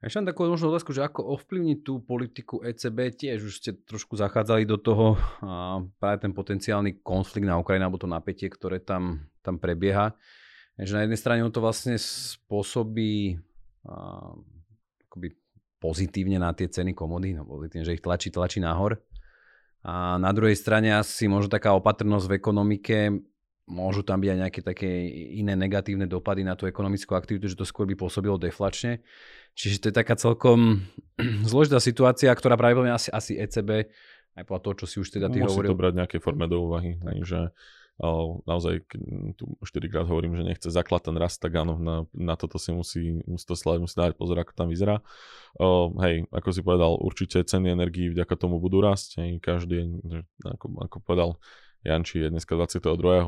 Ešte mám takú možnú otázku, že ako ovplyvniť tú politiku ECB, tiež už ste trošku zachádzali do toho a práve ten potenciálny konflikt na Ukrajine alebo to napätie, ktoré tam, tam prebieha. Že na jednej strane to vlastne spôsobí a, akoby pozitívne na tie ceny komody, no pozitívne, že ich tlačí, tlačí nahor. A na druhej strane asi možno taká opatrnosť v ekonomike, môžu tam byť aj nejaké také iné negatívne dopady na tú ekonomickú aktivitu, že to skôr by pôsobilo deflačne. Čiže to je taká celkom zložitá situácia, ktorá pravdepodobne asi, asi ECB, aj po toho, čo si už teda ty Musí hovoril. to brať nejaké forme do úvahy, že naozaj, tu štyrikrát hovorím, že nechce zaklad ten rast, tak áno, na, na toto si musí, musí to sledovať, musí dávať pozor, ako tam vyzerá. O, hej, ako si povedal, určite ceny energií vďaka tomu budú rásť, hej, každý, ako, ako povedal, Janči je dneska 22.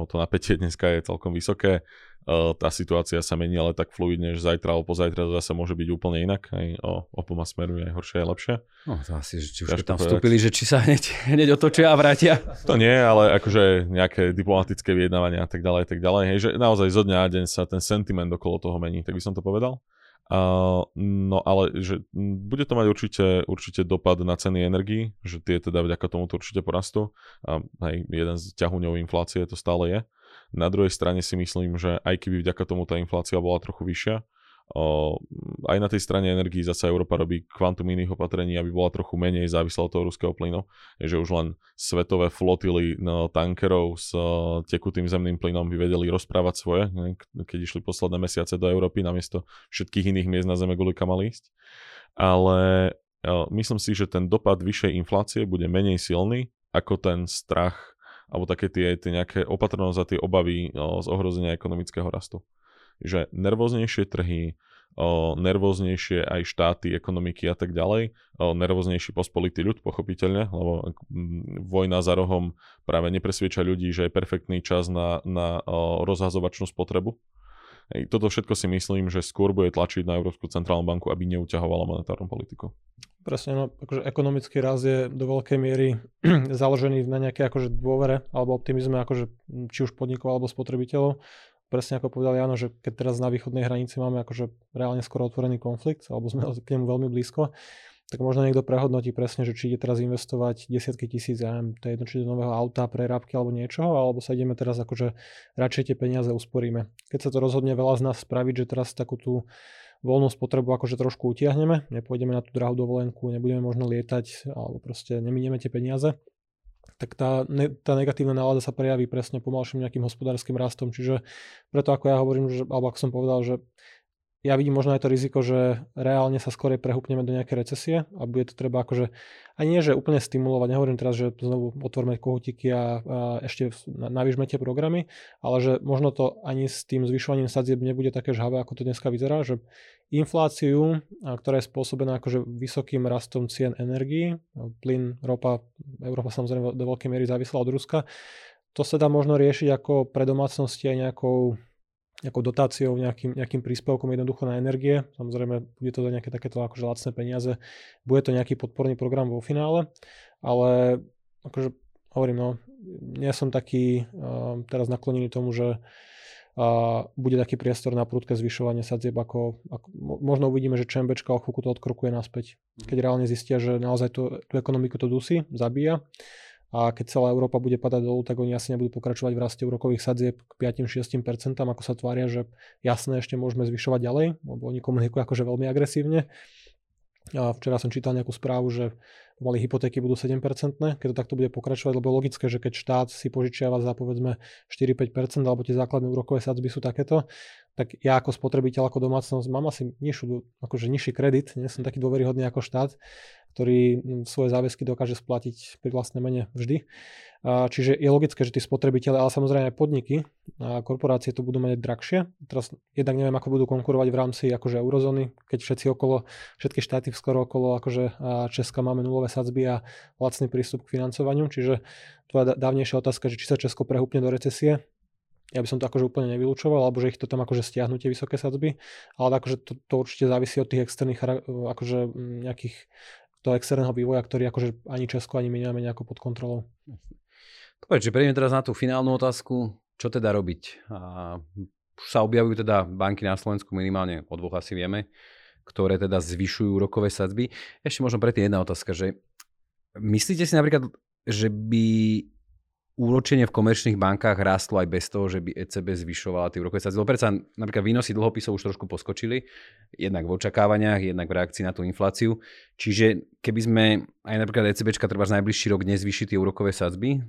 To napätie dneska je celkom vysoké. Uh, tá situácia sa mení ale tak fluidne, že zajtra alebo pozajtra to zase môže byť úplne inak. Aj o opoma smeru je horšie aj lepšie. No to asi, že či už tam povedať. vstúpili, že či sa hneď, hneď otočia a vrátia. To nie, ale akože nejaké diplomatické vyjednávania a tak ďalej, tak ďalej. Hej, že naozaj zo dňa na deň sa ten sentiment okolo toho mení, tak by som to povedal. Uh, no ale že bude to mať určite, určite dopad na ceny energii, že tie teda vďaka tomu to určite porastú. A aj jeden z ťahuňov inflácie to stále je. Na druhej strane si myslím, že aj keby vďaka tomu tá inflácia bola trochu vyššia, O, aj na tej strane energii zase Európa robí kvantum iných opatrení, aby bola trochu menej závislá od toho ruského plynu. Že už len svetové flotily no, tankerov s uh, tekutým zemným plynom by vedeli rozprávať svoje, ne, keď išli posledné mesiace do Európy, namiesto všetkých iných miest na Zeme gulika mali ísť. Ale uh, myslím si, že ten dopad vyššej inflácie bude menej silný ako ten strach alebo také tie, tie nejaké opatrnosť a tie obavy uh, z ohrozenia ekonomického rastu že nervóznejšie trhy, o, nervóznejšie aj štáty, ekonomiky a tak ďalej, o, nervóznejší pospolitý ľud, pochopiteľne, lebo m, vojna za rohom práve nepresvieča ľudí, že je perfektný čas na, na o, rozhazovačnú spotrebu. Ej, toto všetko si myslím, že skôr bude tlačiť na Európsku centrálnu banku, aby neuťahovala monetárnu politiku. Presne, no, akože ekonomický rast je do veľkej miery založený na nejakej akože dôvere alebo optimizme akože či už podnikov alebo spotrebiteľov presne ako povedal Jano, že keď teraz na východnej hranici máme akože reálne skoro otvorený konflikt, alebo sme k nemu veľmi blízko, tak možno niekto prehodnotí presne, že či ide teraz investovať desiatky tisíc, ja neviem, to je jedno, či do nového auta, prerábky alebo niečoho, alebo sa ideme teraz akože radšej tie peniaze usporíme. Keď sa to rozhodne veľa z nás spraviť, že teraz takú tú voľnú spotrebu akože trošku utiahneme, nepôjdeme na tú drahú dovolenku, nebudeme možno lietať, alebo proste neminieme tie peniaze, tak tá, ne, tá negatívna nálada sa prejaví presne pomalším nejakým hospodárskym rastom. Čiže preto ako ja hovorím, že, alebo ako som povedal, že ja vidím možno aj to riziko, že reálne sa skôr prehupneme do nejaké recesie a bude to treba akože, aj nie, že úplne stimulovať, nehovorím teraz, že znovu otvorme kohutiky a, a ešte navýšme tie programy, ale že možno to ani s tým zvyšovaním sadzieb nebude také žhavé, ako to dneska vyzerá, že infláciu, ktorá je spôsobená akože vysokým rastom cien energií, plyn, ropa, Európa samozrejme do veľkej miery závislá od Ruska, to sa dá možno riešiť ako pre domácnosti aj nejakou nejakou dotáciou, nejakým, nejakým príspevkom jednoducho na energie. Samozrejme, bude to za nejaké takéto akože lacné peniaze. Bude to nejaký podporný program vo finále, ale akože hovorím, no, nie som taký uh, teraz naklonený tomu, že uh, bude taký priestor na prudké zvyšovanie sadzieb, ako, ako možno uvidíme, že ČMBčka o chvíľku to odkrokuje naspäť. Mhm. Keď reálne zistia, že naozaj tú, tú ekonomiku to dusí, zabíja a keď celá Európa bude padať dolu, tak oni asi nebudú pokračovať v raste úrokových sadzieb k 5-6%, ako sa tvária, že jasné, ešte môžeme zvyšovať ďalej, lebo oni komunikujú akože veľmi agresívne. A včera som čítal nejakú správu, že pomaly hypotéky budú 7%, keď to takto bude pokračovať, lebo logické, že keď štát si požičiava za povedzme 4-5% alebo tie základné úrokové sadzby sú takéto, tak ja ako spotrebiteľ, ako domácnosť mám asi nižšiu, akože nižší kredit, nie som taký dôveryhodný ako štát, ktorý mm, svoje záväzky dokáže splatiť pri vlastnej mene vždy. Čiže je logické, že tí spotrebitelia, ale samozrejme aj podniky a korporácie to budú mať drahšie. Teraz jednak neviem, ako budú konkurovať v rámci akože eurozóny, keď všetci okolo, všetky štáty skoro okolo akože Česka máme nulové sadzby a lacný prístup k financovaniu. Čiže tvoja dávnejšia otázka, že či sa Česko prehúpne do recesie, ja by som to akože úplne nevylúčoval, alebo že ich to tam akože stiahnu vysoké sadzby, ale akože to, to určite závisí od tých externých akože nejakých toho externého vývoja, ktorý akože ani Česko, ani my nemáme nejako pod kontrolou. Dobre, čiže prejdeme teraz na tú finálnu otázku. Čo teda robiť? A už sa objavujú teda banky na Slovensku minimálne o dvoch asi vieme, ktoré teda zvyšujú úrokové sadzby. Ešte možno predtým jedna otázka, že myslíte si napríklad, že by úročenie v komerčných bankách rástlo aj bez toho, že by ECB zvyšovala tie úrokové sadzby. Predsa napríklad výnosy dlhopisov už trošku poskočili, jednak v očakávaniach, jednak v reakcii na tú infláciu. Čiže keby sme aj napríklad ECB treba z najbližší rok nezvyšiť tie úrokové sadzby,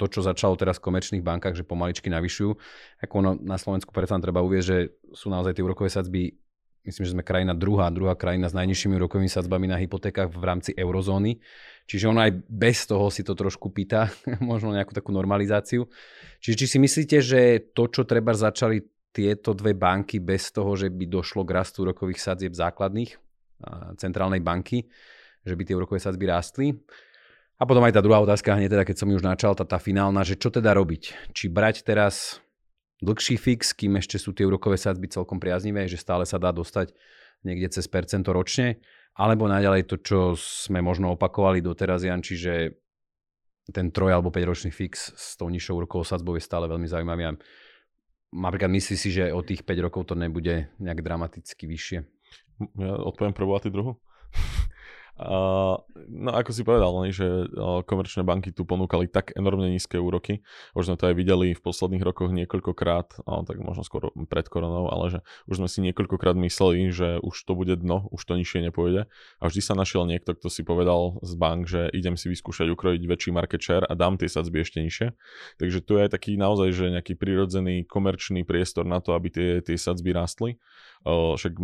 to, čo začalo teraz v komerčných bankách, že pomaličky navyšujú, ako ono na Slovensku predsa treba uvieť, že sú naozaj tie úrokové sadzby myslím, že sme krajina druhá, druhá krajina s najnižšími úrokovými sadzbami na hypotékach v rámci eurozóny. Čiže on aj bez toho si to trošku pýta, možno nejakú takú normalizáciu. Čiže či si myslíte, že to, čo treba začali tieto dve banky bez toho, že by došlo k rastu úrokových sadzieb základných centrálnej banky, že by tie úrokové sadzby rástli. A potom aj tá druhá otázka, hneď teda, keď som ju už načal, tá, tá finálna, že čo teda robiť? Či brať teraz dlhší fix, kým ešte sú tie úrokové sadzby celkom priaznivé, že stále sa dá dostať niekde cez percento ročne, alebo naďalej to, čo sme možno opakovali doteraz, Jan, čiže ten troj alebo 5 ročný fix s tou nižšou úrokovou sadzbou je stále veľmi zaujímavý. A napríklad myslí si, že od tých 5 rokov to nebude nejak dramaticky vyššie? Ja odpoviem prvú a ty druhú. No ako si povedal, že komerčné banky tu ponúkali tak enormne nízke úroky, už sme to aj videli v posledných rokoch niekoľkokrát, tak možno skôr pred koronou, ale že už sme si niekoľkokrát mysleli, že už to bude dno, už to nižšie nepôjde. A vždy sa našiel niekto, kto si povedal z bank, že idem si vyskúšať ukrojiť väčší market share a dám tie sadzby ešte nižšie. Takže tu je aj taký naozaj, že nejaký prirodzený komerčný priestor na to, aby tie, tie sadzby rástli však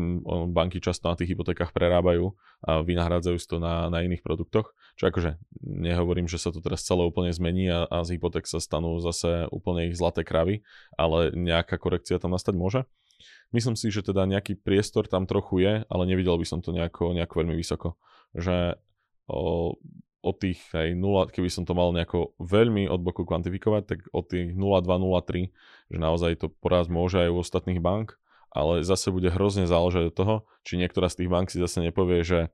banky často na tých hypotékach prerábajú a vynahrádzajú si to na, na iných produktoch. Čo akože nehovorím, že sa to teraz celé úplne zmení a, a z hypoték sa stanú zase úplne ich zlaté kravy, ale nejaká korekcia tam nastať môže. Myslím si, že teda nejaký priestor tam trochu je, ale nevidel by som to nejako, nejako veľmi vysoko. Že o, od tých aj 0, keby som to mal nejako veľmi od boku kvantifikovať, tak od tých 0,2, 0,3, že naozaj to poraz môže aj u ostatných bank, ale zase bude hrozne záležať od toho, či niektorá z tých bank si zase nepovie, že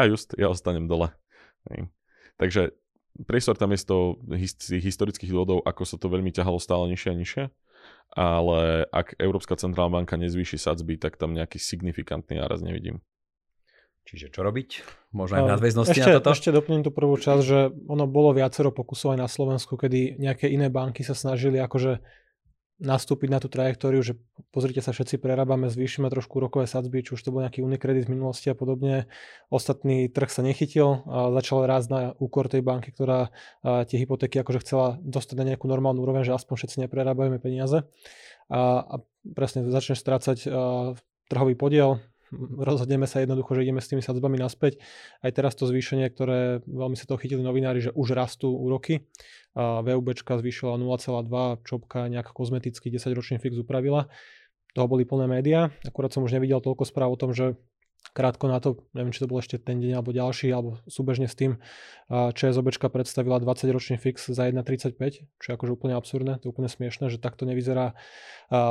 a just, ja ostanem dole. Takže priestor tam je z toho historických dôvodov, ako sa to veľmi ťahalo stále nižšie a nižšie, ale ak Európska centrálna banka nezvýši sadzby, tak tam nejaký signifikantný náraz nevidím. Čiže čo robiť? Možno aj v nadväznosti ešte, na toto? Ešte doplním tú prvú časť, že ono bolo viacero pokusov aj na Slovensku, kedy nejaké iné banky sa snažili akože nastúpiť na tú trajektóriu, že pozrite sa, všetci prerábame, zvýšime trošku rokové sadzby, či už to bol nejaký unikredit v minulosti a podobne. Ostatný trh sa nechytil začal rásť na úkor tej banky, ktorá tie hypotéky akože chcela dostať na nejakú normálnu úroveň, že aspoň všetci neprerábajeme peniaze. A, a presne začneš strácať trhový podiel, rozhodneme sa jednoducho, že ideme s tými sadzbami naspäť. Aj teraz to zvýšenie, ktoré veľmi sa to chytili novinári, že už rastú úroky. VUB zvýšila 0,2, Čopka nejak kozmeticky 10-ročný fix upravila. Toho boli plné médiá. Akurát som už nevidel toľko správ o tom, že krátko na to, neviem, či to bol ešte ten deň alebo ďalší, alebo súbežne s tým, ČSOB predstavila 20-ročný fix za 1,35, čo je akože úplne absurdné, to je úplne smiešné, že takto nevyzerá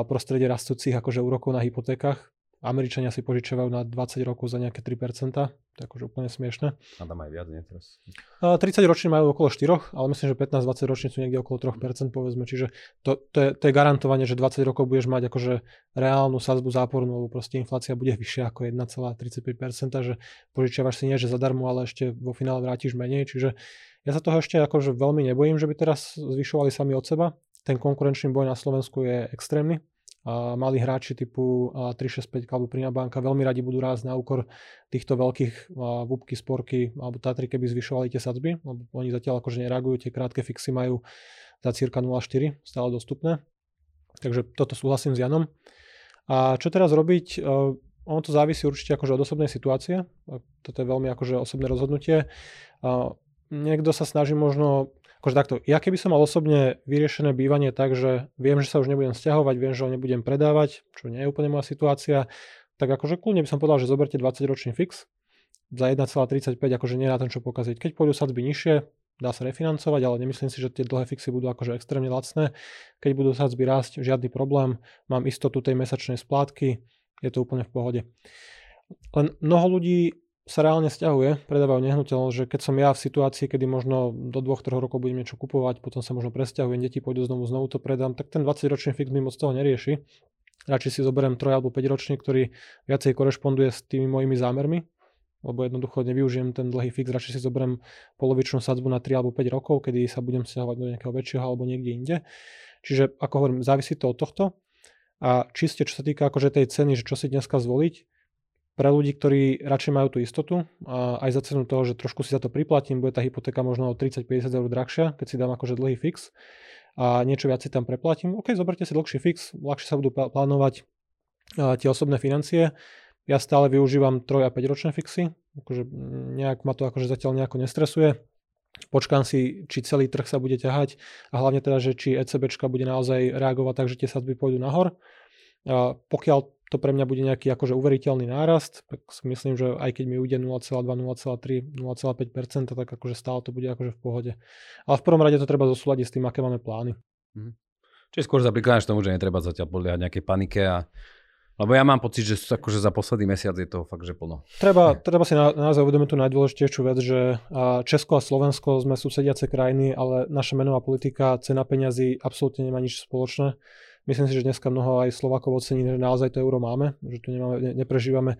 prostredie rastúcich akože úrokov na hypotékach. Američania si požičiavajú na 20 rokov za nejaké 3%, to je akože úplne smiešne. A tam aj viac, nie teraz? 30 roční majú okolo 4, ale myslím, že 15-20 roční sú niekde okolo 3%, povedzme, čiže to, to, je, to je garantovanie, že 20 rokov budeš mať akože reálnu sazbu zápornú, lebo proste inflácia bude vyššia ako 1,35%, že požičiavaš si nie, že zadarmo, ale ešte vo finále vrátiš menej, čiže ja sa toho ešte akože veľmi nebojím, že by teraz zvyšovali sami od seba. Ten konkurenčný boj na Slovensku je extrémny, a malí hráči typu 365 alebo Prima banka veľmi radi budú rásť na úkor týchto veľkých vúbky, sporky alebo Tatry, keby zvyšovali tie sadzby, lebo oni zatiaľ akože nereagujú, tie krátke fixy majú za cirka 0,4 stále dostupné. Takže toto súhlasím s Janom. A čo teraz robiť? Ono to závisí určite akože od osobnej situácie. Toto je veľmi akože osobné rozhodnutie. Niekto sa snaží možno akože takto, ja keby som mal osobne vyriešené bývanie tak, že viem, že sa už nebudem stiahovať, viem, že ho nebudem predávať, čo nie je úplne moja situácia, tak akože kľudne by som povedal, že zoberte 20 ročný fix za 1,35, akože nie na ten čo pokaziť. Keď pôjdu sadzby nižšie, dá sa refinancovať, ale nemyslím si, že tie dlhé fixy budú akože extrémne lacné. Keď budú sadzby rásť, žiadny problém, mám istotu tej mesačnej splátky, je to úplne v pohode. Len mnoho ľudí sa reálne stiahuje, predávajú nehnuteľnosť, že keď som ja v situácii, kedy možno do dvoch, troch rokov budem niečo kupovať, potom sa možno presťahujem, deti pôjdu znovu, znovu to predám, tak ten 20-ročný fix mi moc toho nerieši. Radšej si zoberiem 3 alebo 5 ročný, ktorý viacej korešponduje s tými mojimi zámermi, lebo jednoducho nevyužijem ten dlhý fix, radšej si zoberiem polovičnú sadzbu na 3 alebo 5 rokov, kedy sa budem stiahovať do nejakého väčšieho alebo niekde inde. Čiže ako hovorím, závisí to od tohto. A čiste, čo sa týka akože tej ceny, že čo si dneska zvoliť, pre ľudí, ktorí radšej majú tú istotu a aj za cenu toho, že trošku si za to priplatím, bude tá hypotéka možno o 30-50 eur drahšia, keď si dám akože dlhý fix a niečo viac si tam preplatím. OK, zoberte si dlhší fix, ľahšie sa budú plánovať tie osobné financie. Ja stále využívam 3 a 5 ročné fixy, akože nejak ma to akože zatiaľ nejako nestresuje. Počkám si, či celý trh sa bude ťahať a hlavne teda, že či ECBčka bude naozaj reagovať tak, že tie sadby pôjdu nahor. A pokiaľ to pre mňa bude nejaký akože uveriteľný nárast, tak si myslím, že aj keď mi ujde 0,2, 0,3, 0,5%, tak akože stále to bude akože v pohode. Ale v prvom rade to treba zosúľadiť s tým, aké máme plány. Mhm. Čiže skôr zaplikuješ tomu, že netreba zatiaľ podliehať nejakej panike a lebo ja mám pocit, že akože za posledný mesiac je to fakt, že plno. Treba, treba si na, naozaj uvedomiť tú najdôležitejšiu vec, že Česko a Slovensko sme susediace krajiny, ale naša menová politika, cena peňazí absolútne nemá nič spoločné. Myslím si, že dneska mnoho aj Slovakov ocení, že naozaj to euro máme, že tu nemáme, ne, neprežívame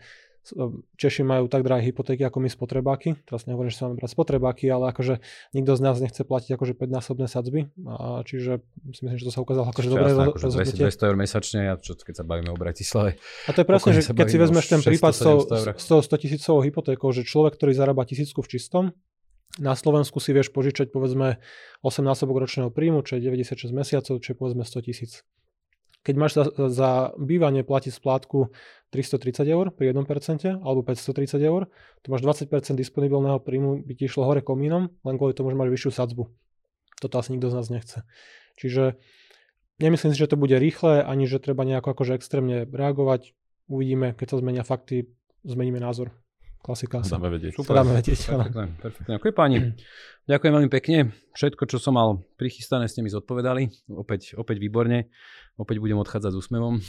Češi majú tak drahé hypotéky ako my spotrebáky. Teraz nehovorím, že sa máme brať spotrebáky, ale akože nikto z nás nechce platiť akože 5-násobné sadzby. A čiže si myslím, že to sa ukázalo akože dobré akože rozhodnutie. 200 eur mesačne, a čo, keď sa bavíme o Bratislave. A to je presne, že keď si vezmeš ten prípad s tou 100 tisícovou hypotékou, že človek, ktorý zarába tisícku v čistom, na Slovensku si vieš požičať povedzme 8 násobok ročného príjmu, čo je 96 mesiacov, čo je povedzme 100 tisíc. Keď máš za, za bývanie platiť splátku 330 eur pri 1% alebo 530 eur, to máš 20% disponibilného príjmu, by ti išlo hore komínom, len kvôli tomu, že máš vyššiu sadzbu. Toto asi nikto z nás nechce. Čiže nemyslím si, že to bude rýchle, ani že treba nejako akože extrémne reagovať. Uvidíme, keď sa zmenia fakty, zmeníme názor. Klasika. Dáme vedieť. Super. Dáme vedieť. Perfektne, perfektne. Ďakujem páni. Ďakujem veľmi pekne. Všetko, čo som mal prichystané, ste mi zodpovedali. Opäť, opäť výborne. Opäť budem odchádzať s úsmevom.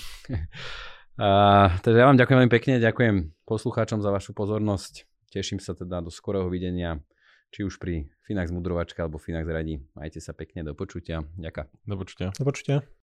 A, teda ja vám ďakujem veľmi pekne. Ďakujem poslucháčom za vašu pozornosť. Teším sa teda do skorého videnia či už pri Finax Mudrovačka alebo Finax Radi. Majte sa pekne, do počutia. Ďakujem. Do počutia. Do počutia.